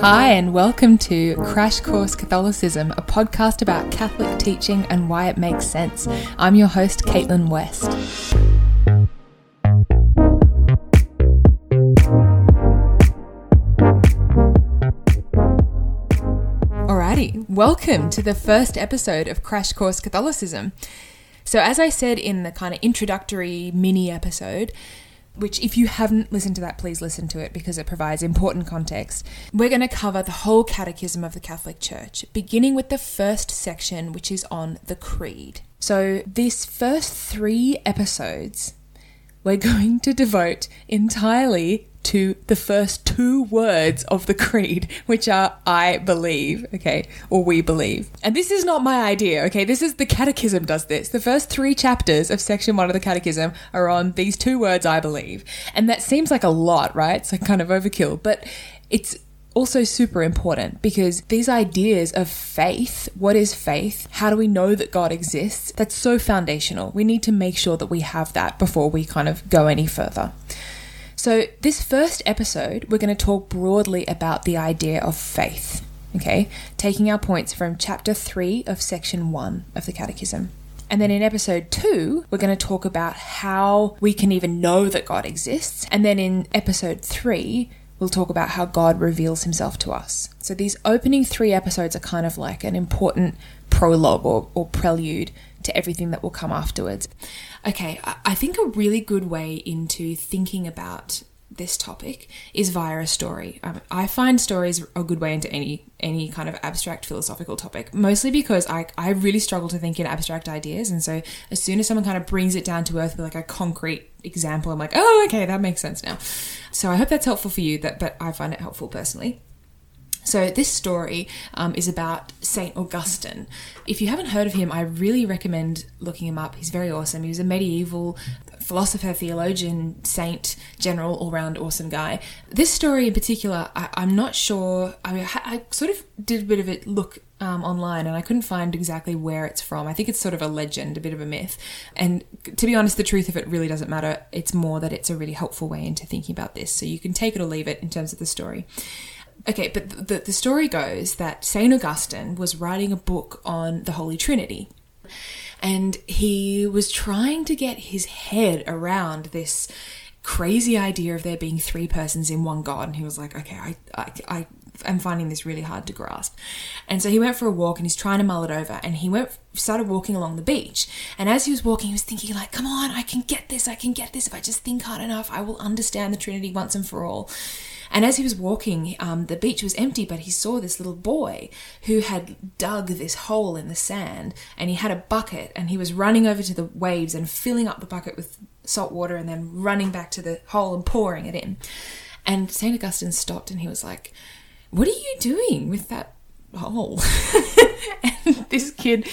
Hi, and welcome to Crash Course Catholicism, a podcast about Catholic teaching and why it makes sense. I'm your host, Caitlin West. Alrighty, welcome to the first episode of Crash Course Catholicism. So, as I said in the kind of introductory mini episode, which if you haven't listened to that, please listen to it because it provides important context. We're going to cover the whole catechism of the Catholic Church, beginning with the first section, which is on the Creed. So, these first three episodes, we're going to devote entirely to the first two words of the creed, which are I believe, okay, or we believe. And this is not my idea, okay? This is the catechism does this. The first three chapters of section one of the catechism are on these two words I believe. And that seems like a lot, right? It's like kind of overkill, but it's also super important because these ideas of faith what is faith? How do we know that God exists? That's so foundational. We need to make sure that we have that before we kind of go any further. So, this first episode, we're going to talk broadly about the idea of faith, okay? Taking our points from chapter 3 of section 1 of the Catechism. And then in episode 2, we're going to talk about how we can even know that God exists. And then in episode 3, we'll talk about how God reveals himself to us. So these opening three episodes are kind of like an important prologue or, or prelude to everything that will come afterwards. Okay, I think a really good way into thinking about this topic is via a story. Um, I find stories a good way into any any kind of abstract philosophical topic, mostly because I, I really struggle to think in abstract ideas, and so as soon as someone kind of brings it down to earth with like a concrete example, I'm like, oh, okay, that makes sense now. So I hope that's helpful for you. That, but I find it helpful personally. So, this story um, is about St. Augustine. If you haven't heard of him, I really recommend looking him up. He's very awesome. He was a medieval philosopher, theologian, saint, general, all round awesome guy. This story in particular, I, am not sure. I, I, sort of did a bit of a look um, online and I couldn't find exactly where it's from. I think it's sort of a legend, a bit of a myth. And to be honest, the truth of it really doesn't matter. It's more that it's a really helpful way into thinking about this. So you can take it or leave it in terms of the story. Okay, but the, the story goes that St. Augustine was writing a book on the Holy Trinity. And he was trying to get his head around this crazy idea of there being three persons in one God. And he was like, okay, I, I, I am finding this really hard to grasp. And so he went for a walk and he's trying to mull it over. And he went, started walking along the beach. And as he was walking, he was thinking, like, come on, I can get this, I can get this. If I just think hard enough, I will understand the Trinity once and for all. And as he was walking, um, the beach was empty, but he saw this little boy who had dug this hole in the sand and he had a bucket and he was running over to the waves and filling up the bucket with salt water and then running back to the hole and pouring it in. And St. Augustine stopped and he was like, What are you doing with that hole? and this kid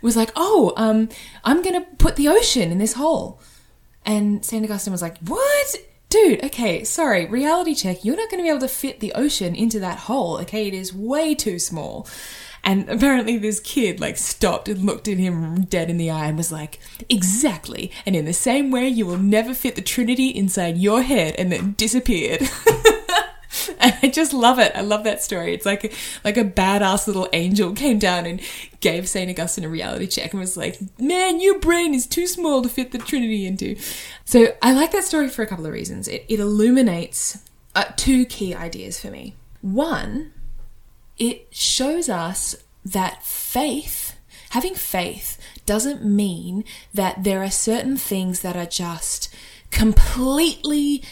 was like, Oh, um, I'm going to put the ocean in this hole. And St. Augustine was like, What? Dude, okay, sorry, reality check, you're not going to be able to fit the ocean into that hole, okay? It is way too small. And apparently, this kid like stopped and looked at him dead in the eye and was like, Exactly. And in the same way, you will never fit the Trinity inside your head, and then disappeared. and I just love it. I love that story. It's like a, like a badass little angel came down and gave Saint Augustine a reality check and was like, "Man, your brain is too small to fit the Trinity into." So I like that story for a couple of reasons. It it illuminates uh, two key ideas for me. One, it shows us that faith, having faith, doesn't mean that there are certain things that are just completely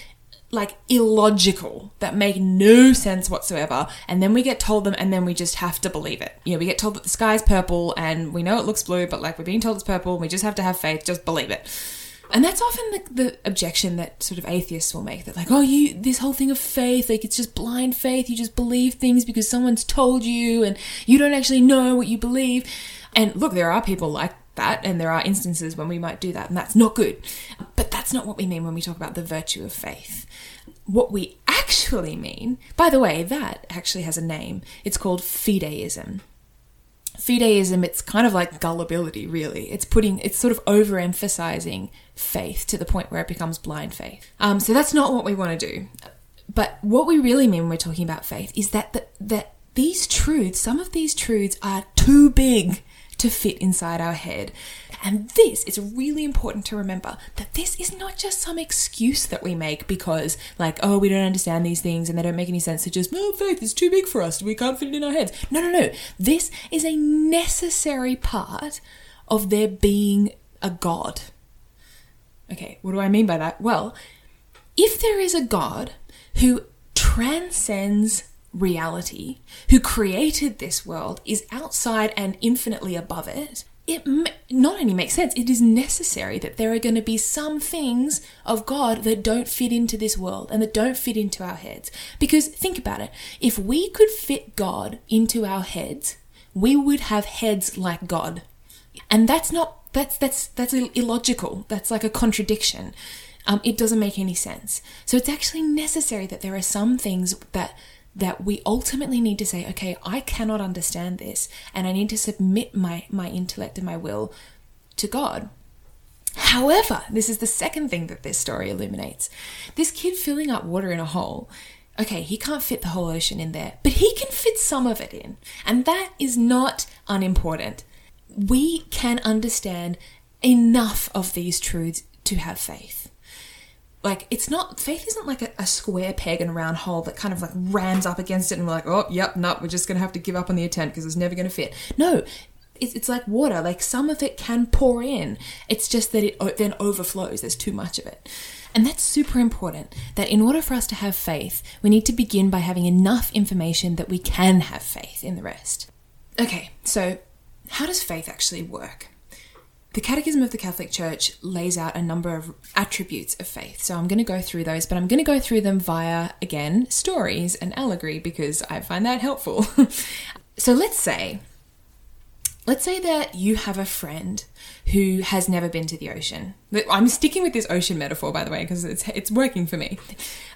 like illogical that make no sense whatsoever and then we get told them and then we just have to believe it. You know we get told that the sky's purple and we know it looks blue but like we're being told it's purple we just have to have faith just believe it. And that's often the, the objection that sort of atheists will make that like oh you this whole thing of faith like it's just blind faith. You just believe things because someone's told you and you don't actually know what you believe. And look there are people like that and there are instances when we might do that and that's not good that's not what we mean when we talk about the virtue of faith what we actually mean, by the way, that actually has a name. It's called fideism. Fideism, it's kind of like gullibility, really. It's putting, it's sort of overemphasizing faith to the point where it becomes blind faith. Um, so that's not what we want to do. But what we really mean when we're talking about faith is that the, that these truths, some of these truths are too big to fit inside our head. And this is really important to remember that this is not just some excuse that we make because, like, oh, we don't understand these things and they don't make any sense. So just, oh, faith is too big for us. We can't fit it in our heads. No, no, no. This is a necessary part of there being a God. Okay, what do I mean by that? Well, if there is a God who transcends reality, who created this world, is outside and infinitely above it, it not only makes sense, it is necessary that there are going to be some things of God that don't fit into this world and that don't fit into our heads. Because think about it if we could fit God into our heads, we would have heads like God. And that's not that's that's that's illogical. That's like a contradiction. Um, it doesn't make any sense. So it's actually necessary that there are some things that that we ultimately need to say, okay, I cannot understand this, and I need to submit my my intellect and my will to God. However, this is the second thing that this story illuminates. This kid filling up water in a hole. Okay, he can't fit the whole ocean in there, but he can fit some of it in. And that is not unimportant. We can understand enough of these truths to have faith like it's not faith isn't like a, a, square peg in a round hole that kind of like rams up against it and we're like oh yep no we're just gonna have to give up on the attempt because it's never gonna fit. No it's, it's like water like some of it can pour in. It's just that it then overflows. There's too much of it. And that's super important that in order for us to have faith we need to begin by having enough information that we can have faith in the rest. Okay so how does faith actually work the Catechism of the Catholic Church lays out a number of attributes of faith. So I'm going to go through those, but I'm going to go through them via, again, stories and allegory because I find that helpful. so let's say, let's say that you have a friend who has never been to the ocean. I'm sticking with this ocean metaphor, by the way, because it's, it's working for me.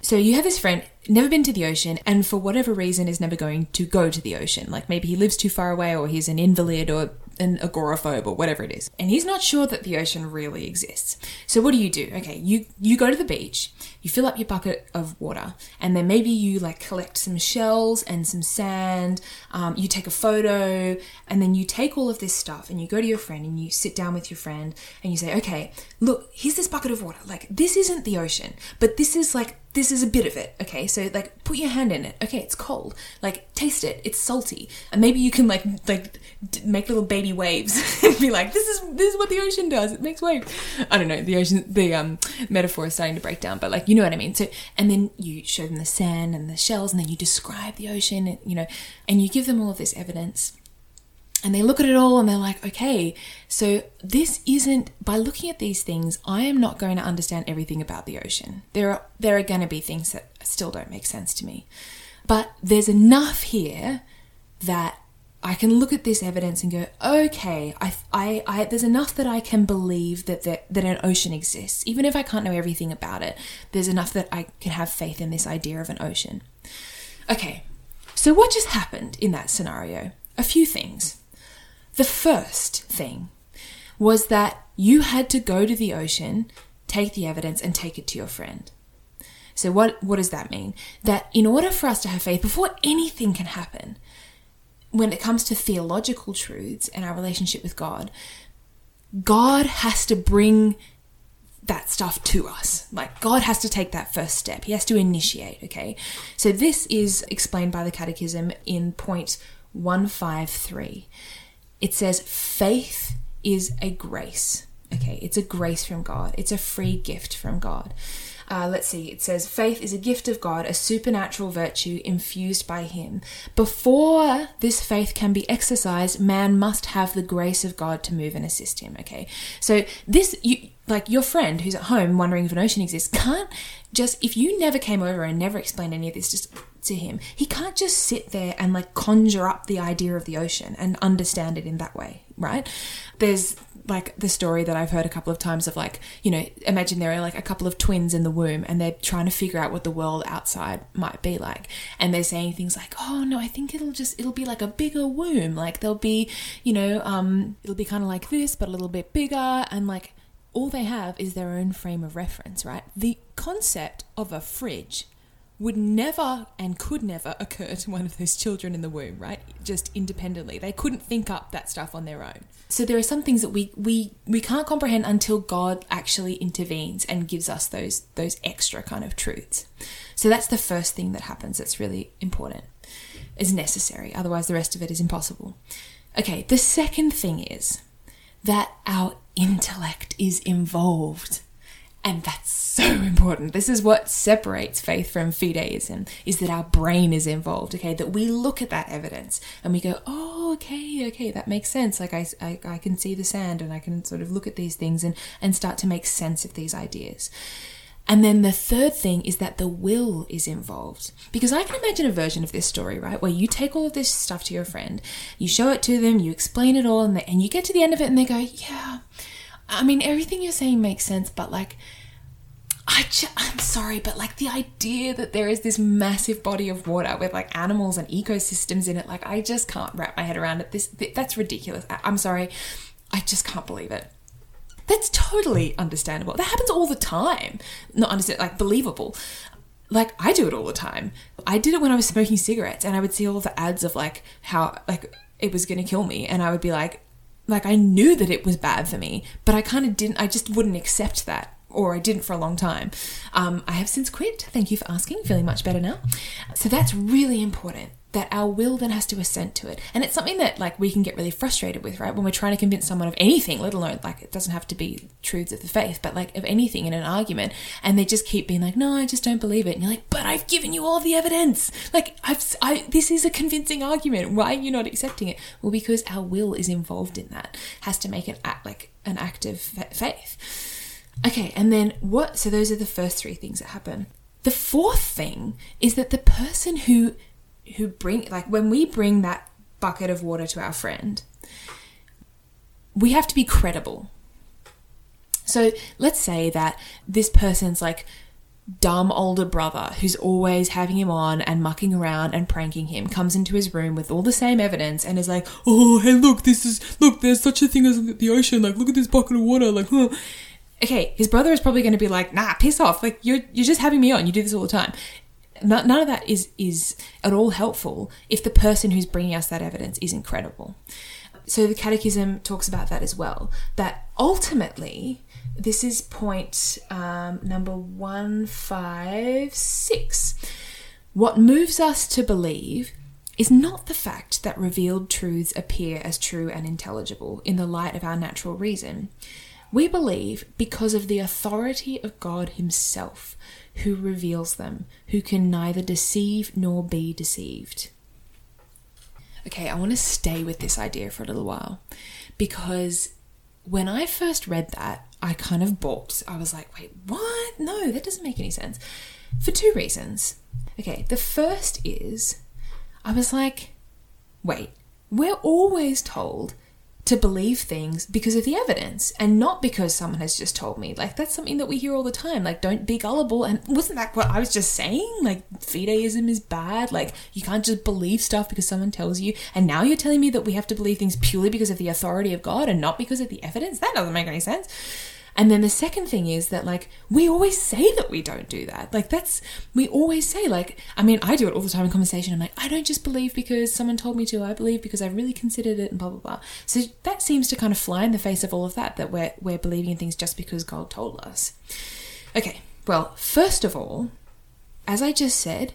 So you have this friend, never been to the ocean, and for whatever reason is never going to go to the ocean. Like maybe he lives too far away, or he's an invalid, or an agoraphobe or whatever it is. And he's not sure that the ocean really exists. So what do you do? Okay, you you go to the beach, you fill up your bucket of water, and then maybe you like collect some shells and some sand. Um, you take a photo, and then you take all of this stuff and you go to your friend and you sit down with your friend and you say, okay, look, here's this bucket of water. Like this isn't the ocean, but this is like this is a bit of it. Okay, so like put your hand in it. Okay, it's cold. Like taste it. It's salty. And maybe you can like like make little baby waves and be like, this is this is what the ocean does. It makes waves. I don't know. The ocean, the um metaphor is starting to break down, but like you know what I mean. So and then you show them the sand and the shells, and then you describe the ocean. You know, and you give them all of this evidence and they look at it all and they're like, okay, so this isn't, by looking at these things, I am not going to understand everything about the ocean. There are, there are going to be things that still don't make sense to me. But there's enough here that I can look at this evidence and go, okay, I, I, I, there's enough that I can believe that, that that an ocean exists, even if I can't know everything about it. There's enough that I can have faith in this idea of an ocean. Okay, so what just happened in that scenario? A few things. The first thing was that you had to go to the ocean, take the evidence, and take it to your friend. So, what, what does that mean? That in order for us to have faith, before anything can happen, when it comes to theological truths and our relationship with God, God has to bring that stuff to us. Like, God has to take that first step. He has to initiate, okay? So, this is explained by the Catechism in point 153 it says faith is a grace. Okay, it's a grace from God, it's a free gift from God. Uh, let's see, it says, faith is a gift of God, a supernatural virtue infused by Him. Before this faith can be exercised, man must have the grace of God to move and assist him. Okay, so this, you, like your friend who's at home wondering if an ocean exists, can't just, if you never came over and never explained any of this, just to him. He can't just sit there and like conjure up the idea of the ocean and understand it in that way, right? There's like the story that I've heard a couple of times of like, you know, imagine there are like a couple of twins in the womb and they're trying to figure out what the world outside might be like. And they're saying things like, oh no, I think it'll just, it'll be like a bigger womb. Like there'll be, you know, um, it'll be kind of like this, but a little bit bigger. And like all they have is their own frame of reference, right? The concept of a fridge would never and could never occur to one of those children in the womb, right? Just independently. They couldn't think up that stuff on their own. So there are some things that we we we can't comprehend until God actually intervenes and gives us those those extra kind of truths. So that's the first thing that happens that's really important. Is necessary. Otherwise the rest of it is impossible. Okay, the second thing is that our intellect is involved. And that's so important. This is what separates faith from fideism is that our brain is involved, okay? That we look at that evidence and we go, oh, okay, okay, that makes sense. Like I, I, I can see the sand and I can sort of look at these things and, and start to make sense of these ideas. And then the third thing is that the will is involved. Because I can imagine a version of this story, right? Where you take all of this stuff to your friend, you show it to them, you explain it all, and, they, and you get to the end of it and they go, yeah, I mean, everything you're saying makes sense, but like, I ju- I'm sorry, but like the idea that there is this massive body of water with like animals and ecosystems in it, like I just can't wrap my head around it. This th- that's ridiculous. I- I'm sorry, I just can't believe it. That's totally understandable. That happens all the time. Not understand, like believable. Like I do it all the time. I did it when I was smoking cigarettes, and I would see all the ads of like how like it was going to kill me, and I would be like, like I knew that it was bad for me, but I kind of didn't. I just wouldn't accept that, or I didn't for a long time. Um, I have since quit. Thank you for asking. Feeling much better now. So that's really important. That our will then has to assent to it, and it's something that like we can get really frustrated with, right? When we're trying to convince someone of anything, let alone like it doesn't have to be truths of the faith, but like of anything in an argument, and they just keep being like, "No, I just don't believe it," and you're like, "But I've given you all the evidence. Like I've, I this is a convincing argument. Why are you not accepting it?" Well, because our will is involved in that, has to make an act like an act of faith. Okay, and then what? So those are the first three things that happen. The fourth thing is that the person who who bring like when we bring that bucket of water to our friend, we have to be credible. So let's say that this person's like dumb older brother who's always having him on and mucking around and pranking him comes into his room with all the same evidence and is like, "Oh, hey, look, this is look, there's such a thing as the ocean. Like, look at this bucket of water. Like, huh." okay, his brother is probably going to be like, "Nah, piss off! Like, you're you're just having me on. You do this all the time." None of that is is at all helpful if the person who's bringing us that evidence is incredible. So the Catechism talks about that as well. That ultimately this is point um, number 156. What moves us to believe is not the fact that revealed truths appear as true and intelligible in the light of our natural reason. We believe because of the authority of God Himself, who reveals them, who can neither deceive nor be deceived. Okay, I want to stay with this idea for a little while because when I first read that, I kind of balked. I was like, wait, what? No, that doesn't make any sense. For two reasons. Okay, the first is I was like, wait, we're always told to believe things because of the evidence and not because someone has just told me. Like, that's something that we hear all the time. Like, don't be gullible. And wasn't that what I was just saying? Like, fideism is bad. Like, you can't just believe stuff because someone tells you. And now you're telling me that we have to believe things purely because of the authority of God and not because of the evidence? That doesn't make any sense. And then the second thing is that, like, we always say that we don't do that. Like, that's, we always say, like, I mean, I do it all the time in conversation. I'm like, I don't just believe because someone told me to. I believe because I really considered it and blah, blah, blah. So that seems to kind of fly in the face of all of that, that we're, we're believing in things just because God told us. Okay, well, first of all, as I just said,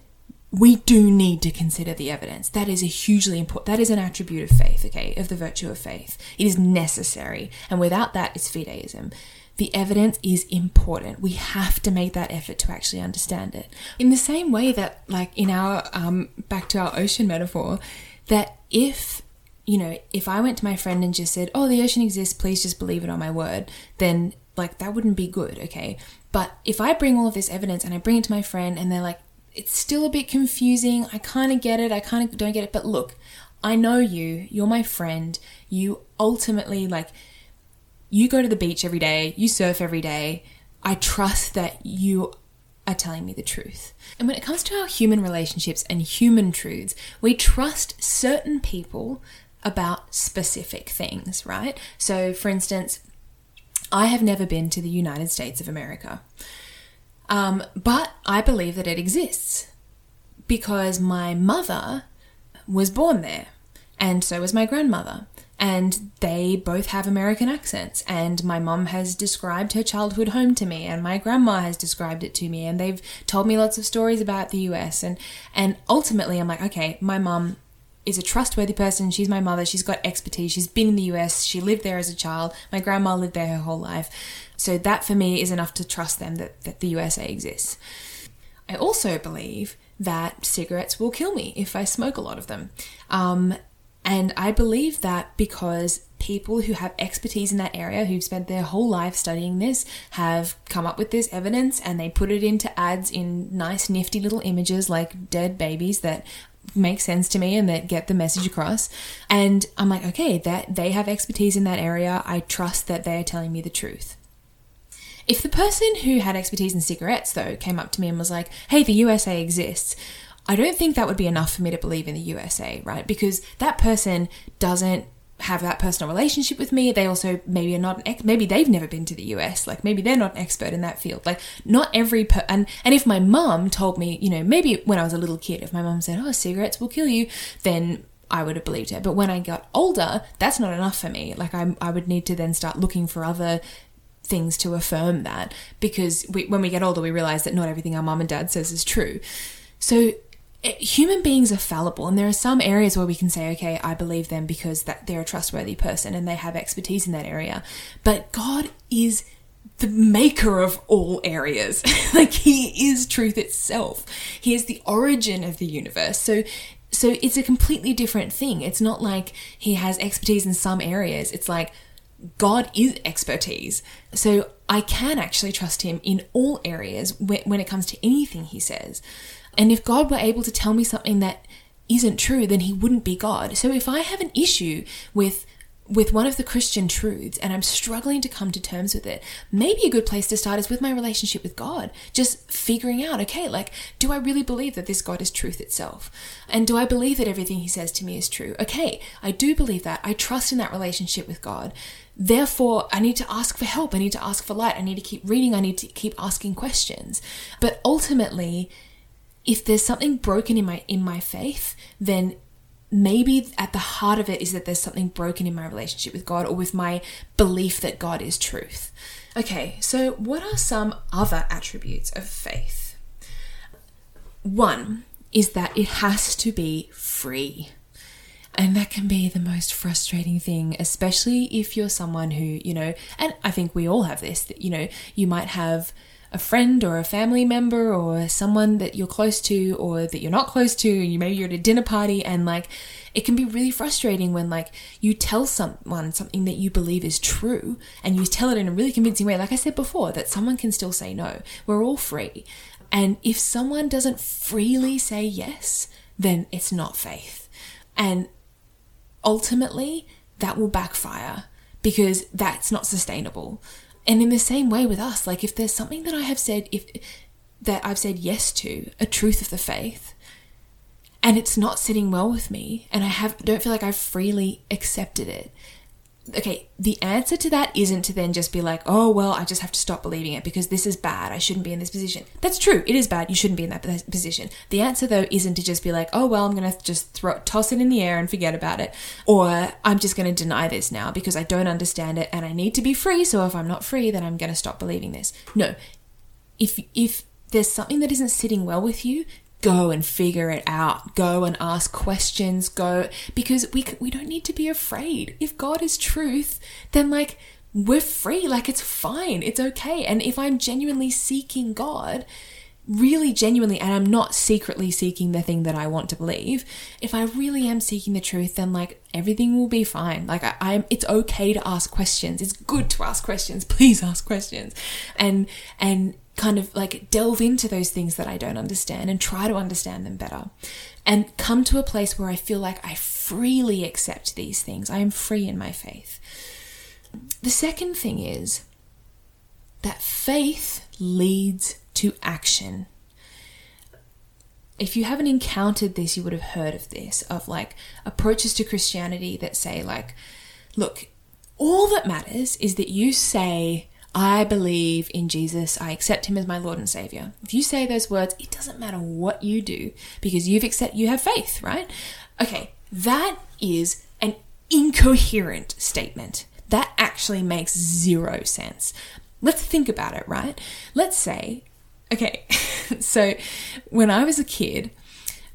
we do need to consider the evidence. That is a hugely important, that is an attribute of faith, okay, of the virtue of faith. It is necessary. And without that, it's fideism the evidence is important. We have to make that effort to actually understand it. In the same way that, like in our, um, back to our ocean metaphor, that if, you know, if I went to my friend and just said, oh, the ocean exists, please just believe it on my word, then like that wouldn't be good, okay? But if I bring all of this evidence and I bring it to my friend and they're like, it's still a bit confusing, I kind of get it, I kind of don't get it, but look, I know you, you're my friend, you ultimately like, you go to the beach every day, you surf every day. I trust that you are telling me the truth. And when it comes to our human relationships and human truths, we trust certain people about specific things, right? So, for instance, I have never been to the United States of America. Um, but I believe that it exists. because my mother was born there, and so was my grandmother. And they both have American accents. And my mum has described her childhood home to me, and my grandma has described it to me, and they've told me lots of stories about the US. And, and ultimately, I'm like, okay, my mum is a trustworthy person. She's my mother. She's got expertise. She's been in the US. She lived there as a child. My grandma lived there her whole life. So that for me is enough to trust them that, that the USA exists. I also believe that cigarettes will kill me if I smoke a lot of them. Um, and I believe that because people who have expertise in that area, who've spent their whole life studying this, have come up with this evidence and they put it into ads in nice, nifty little images like dead babies that make sense to me and that get the message across. And I'm like, okay, that they have expertise in that area. I trust that they're telling me the truth. If the person who had expertise in cigarettes, though, came up to me and was like, hey, the USA exists, I don't think that would be enough for me to believe in the USA, right? Because that person doesn't have that personal relationship with me. They also maybe are not ex- maybe they've never been to the US. Like maybe they're not an expert in that field. Like not every per- and and if my mum told me, you know, maybe when I was a little kid, if my mum said, "Oh, cigarettes will kill you," then I would have believed her. But when I got older, that's not enough for me. Like I I would need to then start looking for other things to affirm that because we, when we get older, we realize that not everything our mum and dad says is true. So human beings are fallible and there are some areas where we can say okay i believe them because that they're a trustworthy person and they have expertise in that area. But god is the maker of all areas. Like he is truth itself. He is the origin of the universe. So so it's a completely different thing. It's not like he has expertise in some areas. It's like God is expertise. So I can actually trust him in all areas when it comes to anything he says. And if God were able to tell me something that isn't true, then he wouldn't be God. So if I have an issue with with one of the Christian truths and I'm struggling to come to terms with it, maybe a good place to start is with my relationship with God. Just figuring out, okay, like, do I really believe that this God is truth itself? And do I believe that everything he says to me is true? Okay, I do believe that. I trust in that relationship with God. Therefore, I need to ask for help. I need to ask for light. I need to keep reading. I need to keep asking questions. But ultimately, if there's something broken in my in my faith, then maybe at the heart of it is that there's something broken in my relationship with God or with my belief that God is truth. Okay, so what are some other attributes of faith? One is that it has to be free. And that can be the most frustrating thing, especially if you're someone who, you know, and I think we all have this, that, you know, you might have a friend or a family member or someone that you're close to or that you're not close to, you maybe you're at a dinner party and like it can be really frustrating when like you tell someone something that you believe is true and you tell it in a really convincing way, like I said before, that someone can still say no. We're all free. And if someone doesn't freely say yes, then it's not faith. And ultimately, that will backfire because that's not sustainable. And in the same way with us, like if there's something that I have said, if that I've said yes to, a truth of the faith, and it's not sitting well with me, and I have don't feel like I've freely accepted it, okay, the answer to that isn't to then just be like, oh, well, I just have to stop believing it because this is bad. I shouldn't be in this position. That's true. It is bad. You shouldn't be in that position. The answer, though, isn't to just be like, oh, well, I'm going to just throw, toss it in the air and forget about it. Or I'm just going to deny this now because I don't understand it and I need to be free. So if I'm not free, then I'm going to stop believing this. No. If, if there's something that isn't sitting well with you, go and figure it out. Go and ask questions. Go because we we don't need to be afraid. If God is truth, then like we're free. Like it's fine. It's okay. And if I'm genuinely seeking God, really genuinely and I'm not secretly seeking the thing that I want to believe, if I really am seeking the truth, then like everything will be fine. Like I, I'm it's okay to ask questions. It's good to ask questions. Please ask questions. And and kind of like delve into those things that I don't understand and try to understand them better and come to a place where I feel like I freely accept these things. I am free in my faith. The second thing is that faith leads to action. If you haven't encountered this, you would have heard of this of like approaches to Christianity that say, like, look, all that matters is that you say, I believe in Jesus. I accept him as my Lord and Savior. If you say those words, it doesn't matter what you do because you've accept you have faith, right? Okay, that is an incoherent statement. That actually makes zero sense. Let's think about it, right? Let's say, okay, so when I was a kid,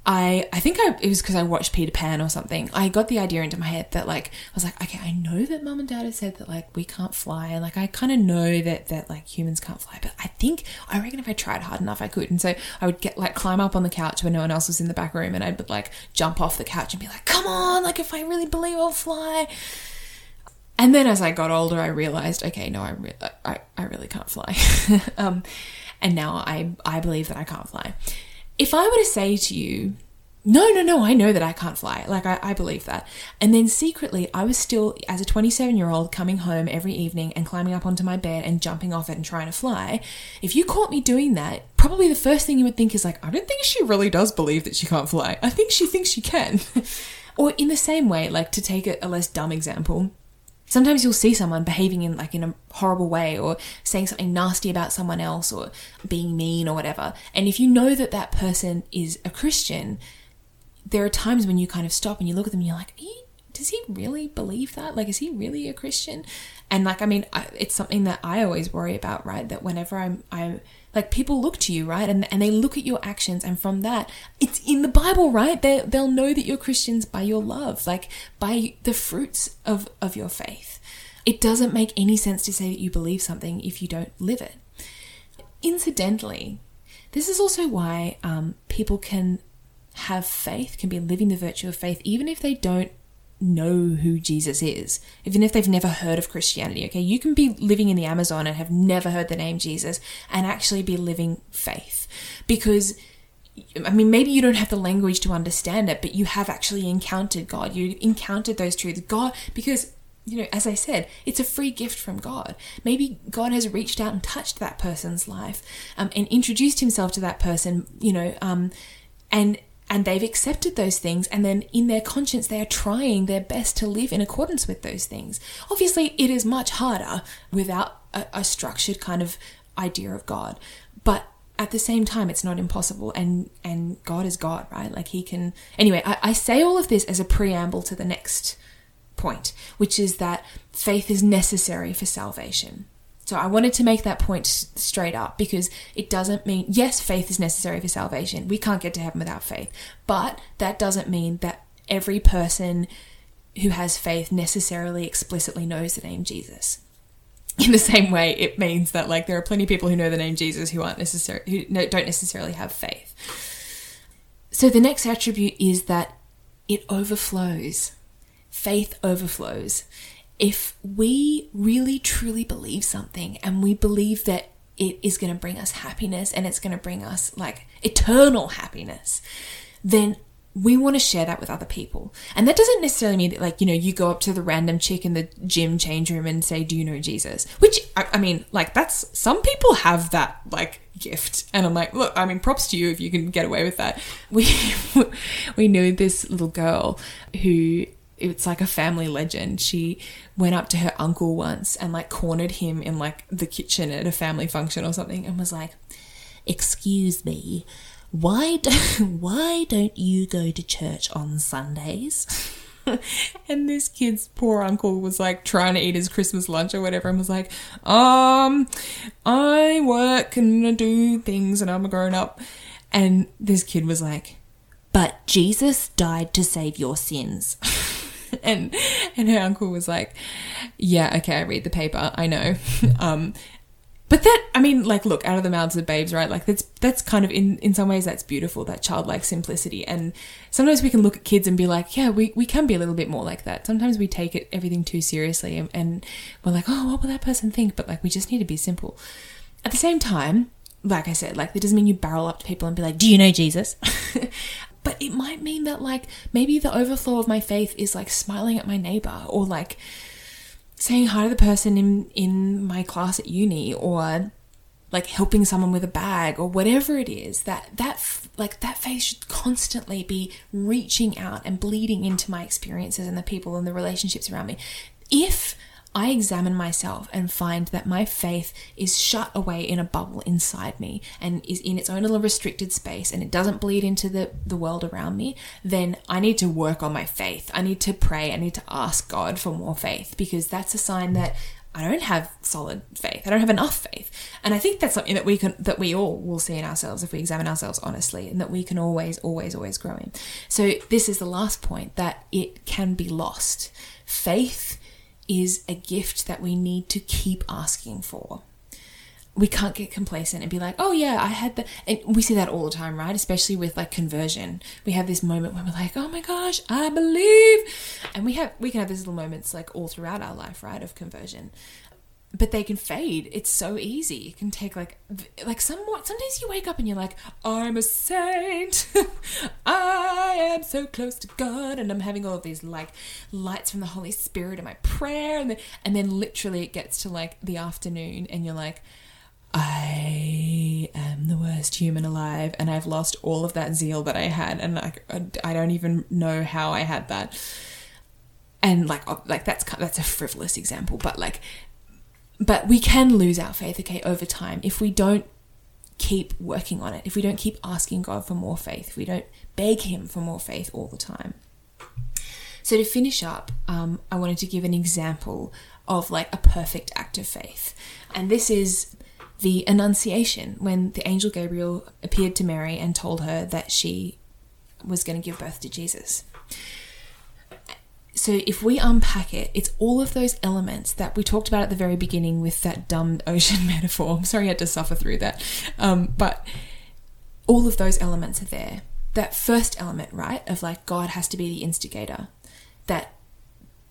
I I think I, it was because I watched Peter Pan or something. I got the idea into my head that like I was like, okay, I know that mum and dad have said that like we can't fly, and like I kind of know that that like humans can't fly, but I think I reckon if I tried hard enough, I could. And so I would get like climb up on the couch when no one else was in the back room, and I'd like jump off the couch and be like, come on, like if I really believe I'll fly. And then as I got older, I realized, okay, no, I re- I, I really can't fly. um, and now I I believe that I can't fly if I were to say to you, no, no, no, I know that I can't fly. Like, I, I believe that. And then secretly, I was still, as a 27 year old, coming home every evening and climbing up onto my bed and jumping off it and trying to fly. If you caught me doing that, probably the first thing you would think is like, I don't think she really does believe that she can't fly. I think she thinks she can. or in the same way, like to take a, a less dumb example, sometimes you'll see someone behaving in like in a horrible way or saying something nasty about someone else or being mean or whatever. And if you know that that person is a christian there are times when you kind of stop and you look at them and you're like does he really believe that like is he really a christian and like i mean I, it's something that i always worry about right that whenever i'm i'm like people look to you, right? And, and they look at your actions, and from that, it's in the Bible, right? They, they'll know that you're Christians by your love, like by the fruits of, of your faith. It doesn't make any sense to say that you believe something if you don't live it. Incidentally, this is also why um, people can have faith, can be living the virtue of faith, even if they don't know who Jesus is, even if they've never heard of Christianity. Okay, you can be living in the Amazon and have never heard the name Jesus and actually be living faith because. I mean, maybe you don't have the language to understand it, but you have actually encountered God. You encountered those truths. God, because, you know, as I said, it's a free gift from God. Maybe God has reached out and touched that person's life um, and introduced himself to that person, you know, um, and and they've accepted those things and then in their conscience they are trying their best to live in accordance with those things. Obviously it is much harder without a, a structured kind of idea of god. But at the same time it's not impossible and and god is god right? Like he can anyway I, I say all of this as a preamble to the next point which is that faith is necessary for salvation so I wanted to make that point straight up because it doesn't mean, yes, faith is necessary for salvation. We can't get to heaven without faith. But that doesn't mean that every person who has faith necessarily explicitly knows the name Jesus. In the same way, it means that like there are plenty of people who know the name Jesus who aren't necessary who don't necessarily have faith. So the next attribute is that it overflows. Faith overflows if we really truly believe something and we believe that it is going to bring us happiness and it's going to bring us like eternal happiness, then we want to share that with other people. And that doesn't necessarily mean that, like, you know, you go up to the random chick in the gym change room and say, Do you know Jesus? Which, I, I mean, like, that's some people have that, like, gift. And I'm like, Look, I mean, props to you if you can get away with that. We, we knew this little girl who it's like a family legend. She went up to her uncle once and like cornered him in like the kitchen at a family function or something and was like, "Excuse me, why do, why don't you go to church on Sundays?" and this kid's poor uncle was like trying to eat his Christmas lunch or whatever and was like, "Um, I work and I do things and I'm a grown up." And this kid was like, "But Jesus died to save your sins." and and her uncle was like, "Yeah, okay, I read the paper. I know." um, but that I mean, like, look, out of the mouths of babes, right? Like that's that's kind of in in some ways that's beautiful, that childlike simplicity. And sometimes we can look at kids and be like, yeah, we we can be a little bit more like that. Sometimes we take it everything too seriously, and, and we're like, oh, what will that person think? But like, we just need to be simple. At the same time, like I said, like that doesn't mean you barrel up to people and be like, "Do you know Jesus?" but it might mean that like maybe the overflow of my faith is like smiling at my neighbor or like saying hi to the person in in my class at uni or like helping someone with a bag or whatever it is that that like that faith should constantly be reaching out and bleeding into my experiences and the people and the relationships around me. If I examine myself and find that my faith is shut away in a bubble inside me and is in its own little restricted space and it doesn't bleed into the, the world around me, then I need to work on my faith. I need to pray. I need to ask God for more faith because that's a sign that I don't have solid faith. I don't have enough faith. And I think that's something that we can that we all will see in ourselves if we examine ourselves honestly and that we can always always always grow in. So this is the last point that it can be lost. Faith is a gift that we need to keep asking for we can't get complacent and be like, oh yeah, I had the. And we see that all the time, right? Especially with like conversion. We have this moment where we're like, oh my gosh, I believe, and we have we can have these little moments like all throughout our life, right, of conversion. But they can fade. It's so easy. It can take like like somewhat. Sometimes you wake up and you're like, I'm a saint. I am so close to God, and I'm having all of these like lights from the Holy Spirit in my prayer, and then, and then literally it gets to like the afternoon, and you're like I am the worst human alive and I've lost all of that zeal that I had and like I don't even know how I had that. And like like that's that's a frivolous example, but like but we can lose our faith okay over time if we don't keep working on it. If we don't keep asking God for more faith, if we don't beg him for more faith all the time. So to finish up, um, I wanted to give an example of like a perfect act of faith. And this is the Annunciation, when the angel Gabriel appeared to Mary and told her that she was going to give birth to Jesus. So, if we unpack it, it's all of those elements that we talked about at the very beginning with that dumb ocean metaphor. I'm sorry I had to suffer through that. Um, but all of those elements are there. That first element, right, of like God has to be the instigator, that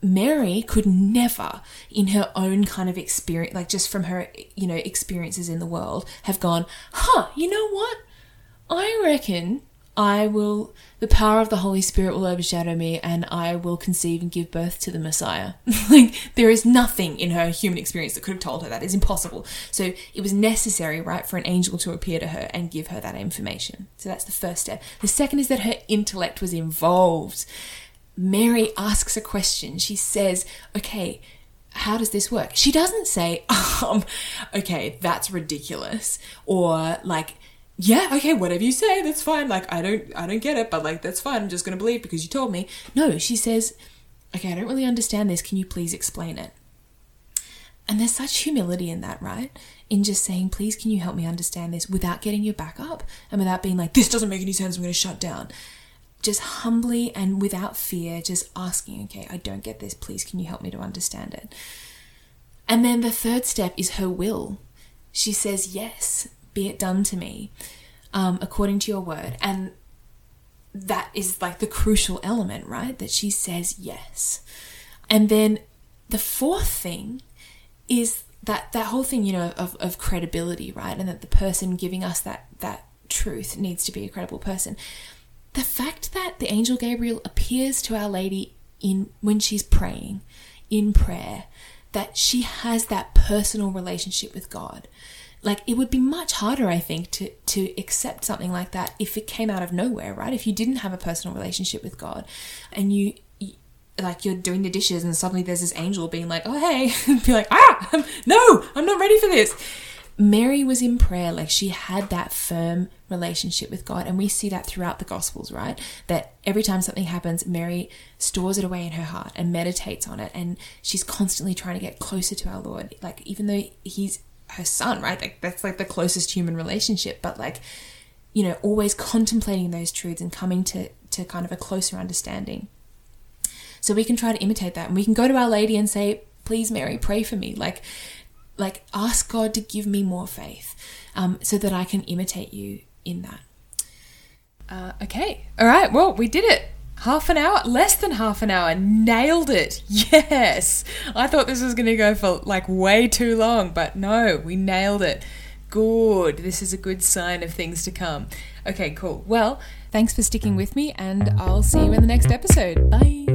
Mary could never, in her own kind of experience, like just from her, you know, experiences in the world, have gone, huh, you know what? I reckon I will, the power of the Holy Spirit will overshadow me and I will conceive and give birth to the Messiah. like, there is nothing in her human experience that could have told her that. It's impossible. So it was necessary, right, for an angel to appear to her and give her that information. So that's the first step. The second is that her intellect was involved. Mary asks a question. She says, okay, how does this work? She doesn't say, um, okay, that's ridiculous. Or like, yeah, okay, whatever you say, that's fine. Like, I don't, I don't get it, but like, that's fine. I'm just to believe because you told me. No, she says, okay, I don't really understand this. Can you please explain it? And there's such humility in that, right? In just saying, please, can you help me understand this without getting your back up and without being like, this doesn't make any sense. I'm to shut down just humbly and without fear, just asking, okay, I don't get this. Please, can you help me to understand it? And then the third step is her will. She says, Yes, be it done to me, um, according to your word. And that is like the crucial element, right? That she says yes. And then the fourth thing is that that whole thing, you know, of, of credibility, right? And that the person giving us that that truth needs to be a credible person the fact that the angel Gabriel appears to Our Lady in when she's praying in prayer, that she has that personal relationship with God. Like it would be much harder, I think, to to accept something like that if it came out of nowhere, right? If you didn't have a personal relationship with God, and you, like you're doing the dishes, and suddenly there's this angel being like, "Oh hey," be like, "Ah, no, I'm not ready for this." Mary was in prayer, like she had that firm relationship with God. And we see that throughout the Gospels, right? That every time something happens, Mary stores it away in her heart and meditates on it. And she's constantly trying to get closer to our Lord. Like, even though he's her son, right? Like, that's like the closest human relationship. But, like, you know, always contemplating those truths and coming to, to kind of a closer understanding. So we can try to imitate that. And we can go to Our Lady and say, please, Mary, pray for me. Like, like ask God to give me more faith um, so that I can imitate you in that. Uh, okay. All right. Well, we did it. Half an hour, less than half an hour. Nailed it. Yes. I thought this was going to go for like way too long, but no, we nailed it. Good. This is a good sign of things to come. Okay, cool. Well, thanks for sticking with me, and I'll see you in the next episode. Bye.